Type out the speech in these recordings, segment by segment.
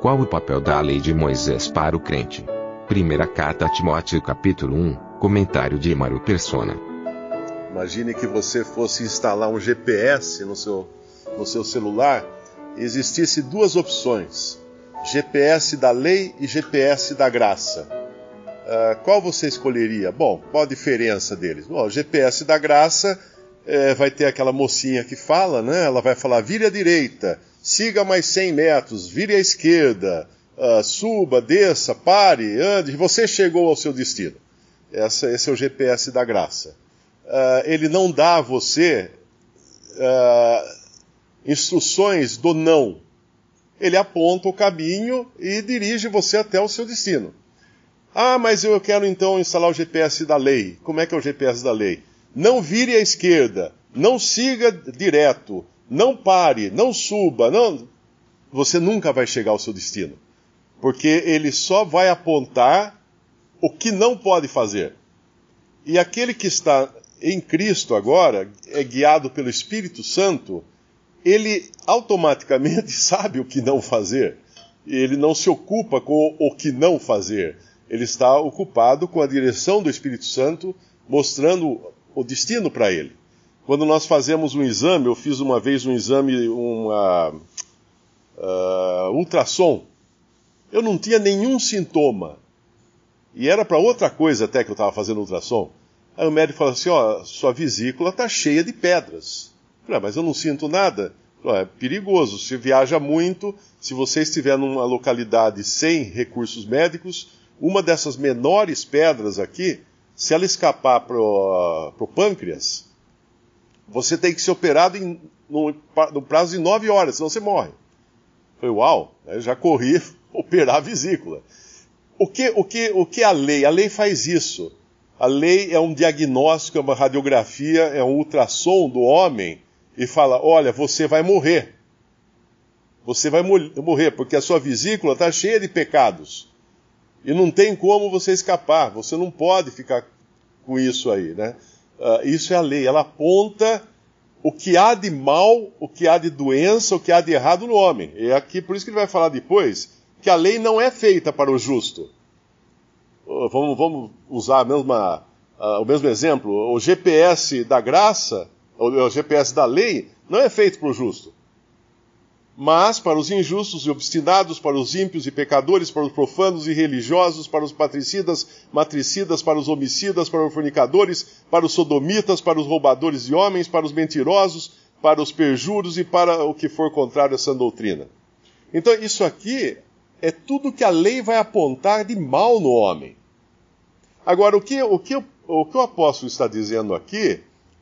Qual o papel da lei de Moisés para o crente? Primeira carta a Timóteo capítulo 1, comentário de Emaro Persona. Imagine que você fosse instalar um GPS no seu, no seu celular e existisse duas opções: GPS da lei e GPS da graça. Uh, qual você escolheria? Bom, qual a diferença deles? Bom, o GPS da graça é, vai ter aquela mocinha que fala, né? Ela vai falar, vire à direita, siga mais 100 metros, vire à esquerda, uh, suba, desça, pare, ande, você chegou ao seu destino. Essa, esse é o GPS da graça. Uh, ele não dá a você instruções do não. Ele aponta o caminho e dirige você até o seu destino. Ah, mas eu quero então instalar o GPS da lei. Como é que é o GPS da lei? Não vire à esquerda, não siga direto, não pare, não suba, não. Você nunca vai chegar ao seu destino. Porque ele só vai apontar o que não pode fazer. E aquele que está em Cristo agora, é guiado pelo Espírito Santo, ele automaticamente sabe o que não fazer. Ele não se ocupa com o que não fazer ele está ocupado com a direção do Espírito Santo, mostrando o destino para ele. Quando nós fazemos um exame, eu fiz uma vez um exame, uma uh, ultrassom, eu não tinha nenhum sintoma. E era para outra coisa até que eu estava fazendo ultrassom. Aí o médico falou assim: ó, sua vesícula está cheia de pedras. Eu falei, ah, mas eu não sinto nada. Falei, é perigoso. Se viaja muito, se você estiver numa localidade sem recursos médicos, uma dessas menores pedras aqui, se ela escapar para o pâncreas, você tem que ser operado em, no, no, prazo de nove horas, senão você morre. Foi uau, eu já corri operar a vesícula. O que, o, que, o que é a lei? A lei faz isso. A lei é um diagnóstico, é uma radiografia, é um ultrassom do homem e fala: olha, você vai morrer. Você vai morrer, porque a sua vesícula está cheia de pecados. E não tem como você escapar, você não pode ficar com isso aí, né? Uh, isso é a lei, ela aponta o que há de mal, o que há de doença, o que há de errado no homem. E é aqui, por isso que ele vai falar depois, que a lei não é feita para o justo. Uh, vamos, vamos, usar mesma, uh, o mesmo exemplo. O GPS da graça, o GPS da lei, não é feito para o justo mas para os injustos e obstinados, para os ímpios e pecadores, para os profanos e religiosos, para os patricidas, matricidas, para os homicidas, para os fornicadores, para os sodomitas, para os roubadores de homens, para os mentirosos, para os perjuros e para o que for contrário a essa doutrina. Então, isso aqui é tudo que a lei vai apontar de mal no homem. Agora, o que o, que, o, que o apóstolo está dizendo aqui,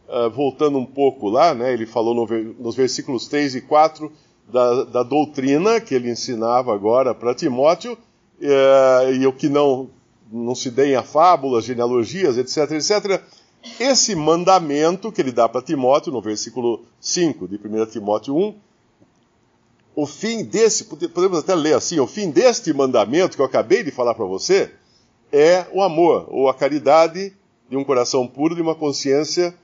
uh, voltando um pouco lá, né, ele falou no, nos versículos 3 e 4 da, da doutrina que ele ensinava agora para Timóteo, é, e o que não, não se deem a fábulas, genealogias, etc, etc. Esse mandamento que ele dá para Timóteo, no versículo 5 de 1 Timóteo 1, o fim desse, podemos até ler assim, o fim deste mandamento que eu acabei de falar para você, é o amor, ou a caridade de um coração puro, de uma consciência,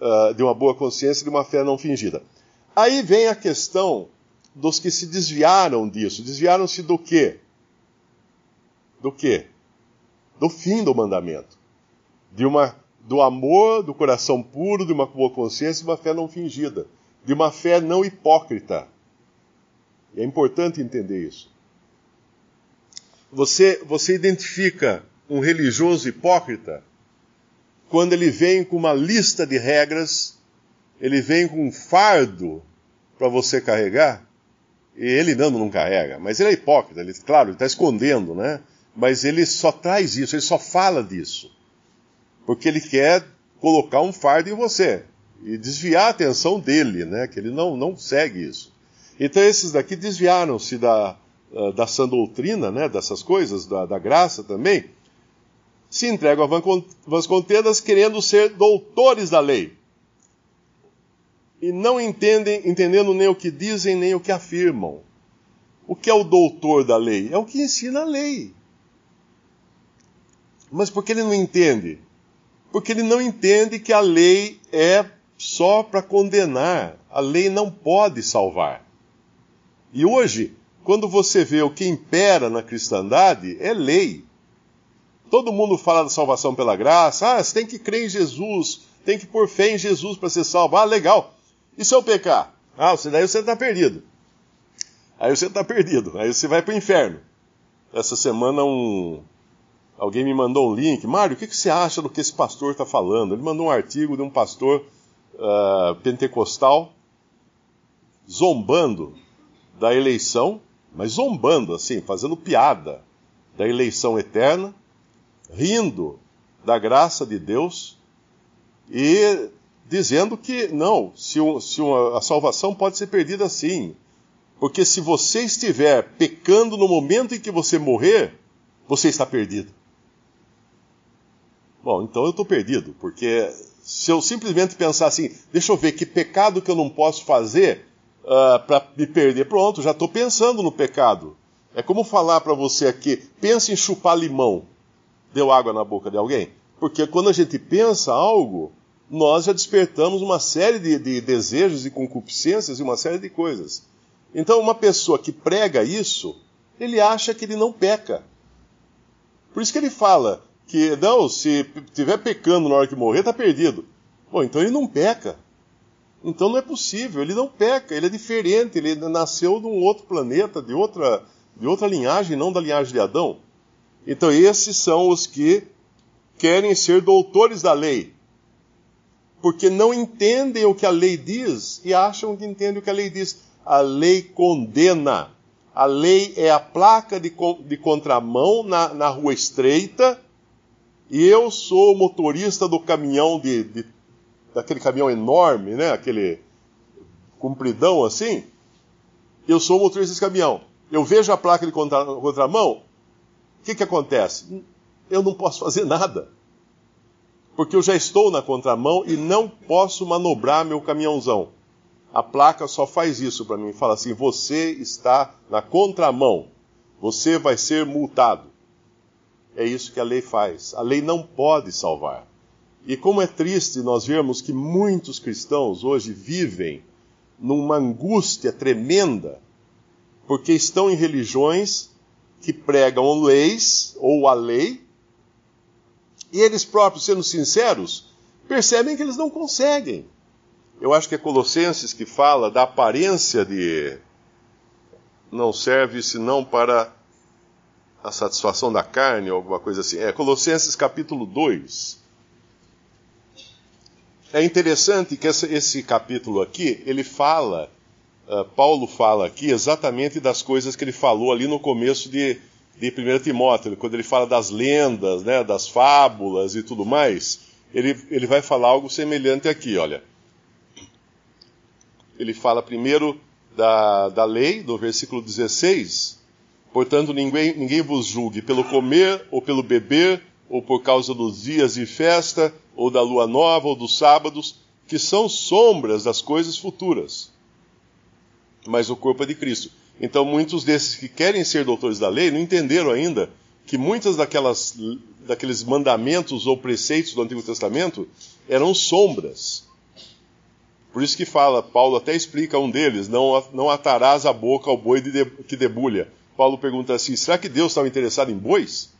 uh, de uma boa consciência, de uma fé não fingida. Aí vem a questão dos que se desviaram disso. Desviaram-se do quê? Do quê? Do fim do mandamento. De uma, do amor, do coração puro, de uma boa consciência, de uma fé não fingida. De uma fé não hipócrita. E é importante entender isso. Você, você identifica um religioso hipócrita quando ele vem com uma lista de regras ele vem com um fardo para você carregar, e ele não, não carrega, mas ele é hipócrita, ele, claro, ele está escondendo, né? Mas ele só traz isso, ele só fala disso, porque ele quer colocar um fardo em você e desviar a atenção dele, né? Que ele não, não segue isso. Então esses daqui desviaram-se da, uh, da sã doutrina, né, dessas coisas, da, da graça também, se entregam a vãs contendas querendo ser doutores da lei. E não entendem, entendendo nem o que dizem, nem o que afirmam. O que é o doutor da lei? É o que ensina a lei. Mas por que ele não entende? Porque ele não entende que a lei é só para condenar. A lei não pode salvar. E hoje, quando você vê o que impera na cristandade, é lei. Todo mundo fala da salvação pela graça. Ah, você tem que crer em Jesus, tem que pôr fé em Jesus para ser salvo. Ah, legal. E se eu pecar? Ah, daí você está perdido. Aí você está perdido. Aí você vai para o inferno. Essa semana um, alguém me mandou um link. Mário, o que, que você acha do que esse pastor está falando? Ele mandou um artigo de um pastor uh, pentecostal zombando da eleição, mas zombando assim, fazendo piada da eleição eterna, rindo da graça de Deus e dizendo que não, se, se uma, a salvação pode ser perdida assim. Porque se você estiver pecando no momento em que você morrer, você está perdido. Bom, então eu estou perdido, porque se eu simplesmente pensar assim, deixa eu ver que pecado que eu não posso fazer uh, ah, para me perder. Pronto, já estou pensando no pecado. É como falar para você aqui, pense em chupar limão. Deu água na boca de alguém? Porque quando a gente pensa algo, nós já despertamos uma série de, de desejos e concupiscências e uma série de coisas. Então, uma pessoa que prega isso, ele acha que ele não peca. Por isso que ele fala que, não, se estiver pecando na hora que morrer, está perdido. Bom, então ele não peca. Então não é possível, ele não peca, ele é diferente, ele nasceu de um outro planeta, de outra, de outra linhagem, não da linhagem de Adão. Então esses são os que querem ser doutores da lei, porque não entendem o que a lei diz e acham que entendem o que a lei diz. A lei condena. A lei é a placa de, de contramão na, na rua estreita e eu sou o motorista do caminhão de, de daquele caminhão enorme, né? Aquele compridão assim. Eu sou o motorista desse caminhão. Eu vejo a placa de contra, contramão. O que, que acontece? Eu não posso fazer nada. Porque eu já estou na contramão e não posso manobrar meu caminhãozão. A placa só faz isso para mim. Fala assim: você está na contramão. Você vai ser multado. É isso que a lei faz. A lei não pode salvar. E como é triste nós vermos que muitos cristãos hoje vivem numa angústia tremenda, porque estão em religiões que pregam leis ou a lei, e eles próprios, sendo sinceros, percebem que eles não conseguem. Eu acho que é Colossenses que fala da aparência de não serve senão para a satisfação da carne ou alguma coisa assim. É Colossenses capítulo 2. É interessante que esse, esse capítulo aqui, ele fala, uh, Paulo fala aqui exatamente das coisas que ele falou ali no começo de, de 1 Timóteo, quando ele fala das lendas, né, das fábulas e tudo mais, ele, ele vai falar algo semelhante aqui, olha. Ele fala primeiro da, da lei, do versículo 16, portanto ninguém, ninguém vos julgue pelo comer ou pelo beber, ou por causa dos dias de festa, ou da lua nova, ou dos sábados, que são sombras das coisas futuras. Mas o corpo é de Cristo. Então, muitos desses que querem ser doutores da lei não entenderam ainda que muitas daquelas, daqueles mandamentos ou preceitos do Antigo Testamento eram sombras. Por isso que fala, Paulo até explica um deles: não, não atarás a boca ao boi de, que debulha. Paulo pergunta assim: será que Deus estava interessado em bois?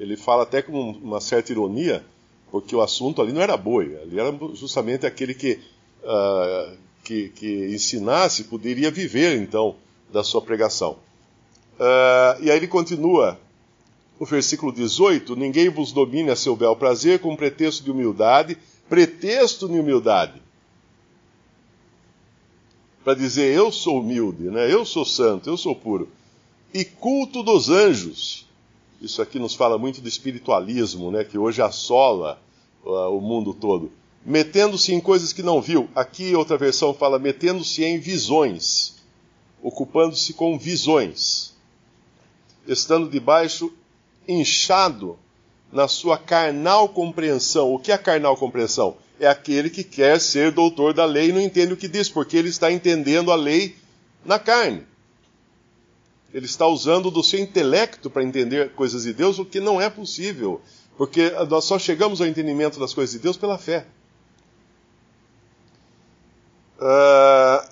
ele fala até com uma certa ironia, porque o assunto ali não era boi, ali era justamente aquele que, uh, que, que, ensinasse poderia viver então da sua pregação. Uh, e aí ele continua, no versículo 18: Ninguém vos domine a seu bel prazer com pretexto de humildade, pretexto de humildade. Para dizer eu sou humilde, né? eu sou santo, eu sou puro. E culto dos anjos isso aqui nos fala muito do espiritualismo, né, que hoje assola uh, o mundo todo. Metendo-se em coisas que não viu. Aqui outra versão fala metendo-se em visões, ocupando-se com visões, estando debaixo inchado na sua carnal compreensão. O que é carnal compreensão? É aquele que quer ser doutor da lei e não entende o que diz, porque ele está entendendo a lei na carne. Ele está usando do seu intelecto para entender coisas de Deus, o que não é possível, porque nós só chegamos ao entendimento das coisas de Deus pela fé. Uh,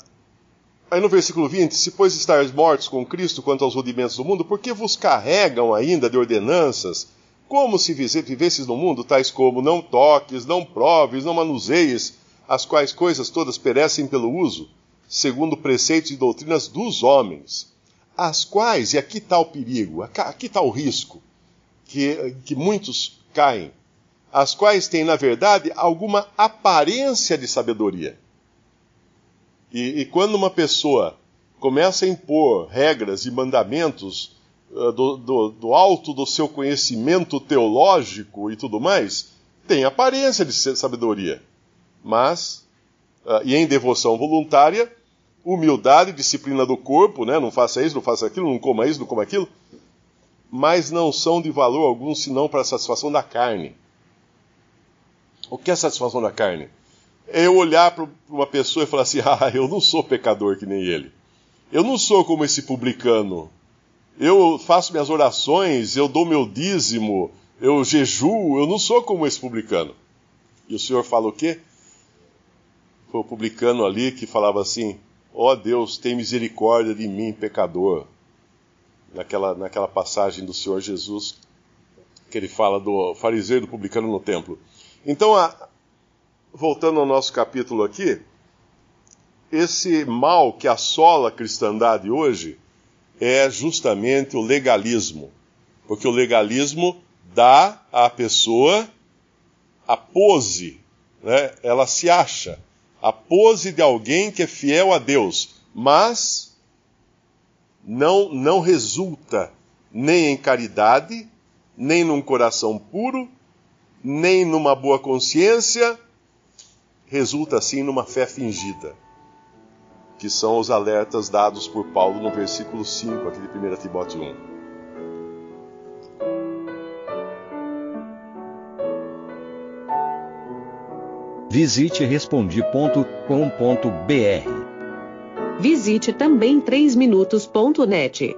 aí no versículo 20: Se, pois, estáis mortos com Cristo quanto aos rudimentos do mundo, por que vos carregam ainda de ordenanças, como se vivesses no mundo, tais como não toques, não proves, não manuseies, as quais coisas todas perecem pelo uso, segundo preceitos e doutrinas dos homens, as quais, e aqui está o perigo, aqui está o risco, que, que muitos caem, as quais têm, na verdade, alguma aparência de sabedoria e, e quando uma pessoa começa a impor regras e mandamentos uh, do, do, do, alto do seu conhecimento teológico e tudo mais, tem aparência de sabedoria. Mas, uh, e em devoção voluntária, humildade, disciplina do corpo, né? não faça isso, não faça aquilo, não coma isso, não coma aquilo, mas não são de valor algum senão para a satisfação da carne. O que é satisfação da carne? É eu olhar para uma pessoa e falar assim: ah, eu não sou pecador que nem ele. Eu não sou como esse publicano. Eu faço minhas orações, eu dou meu dízimo, eu jejuo, eu não sou como esse publicano. E o Senhor fala o quê? Foi o publicano ali que falava assim: ó oh Deus, tem misericórdia de mim, pecador. Naquela, naquela passagem do Senhor Jesus, que ele fala do fariseu e do publicano no templo. Então, a, voltando ao nosso capítulo aqui, esse mal que assola a cristandade hoje é justamente o legalismo. Porque o legalismo dá à pessoa a pose, né? ela se acha, a pose de alguém que é fiel a Deus, mas não, não resulta nem em caridade, nem num coração puro, nem numa boa consciência, resulta assim numa fé fingida, que são os alertas dados por Paulo no versículo 5 aqui de 1 Timóteo 1. Visite respondi.com.br. Visite também 3minutos.net.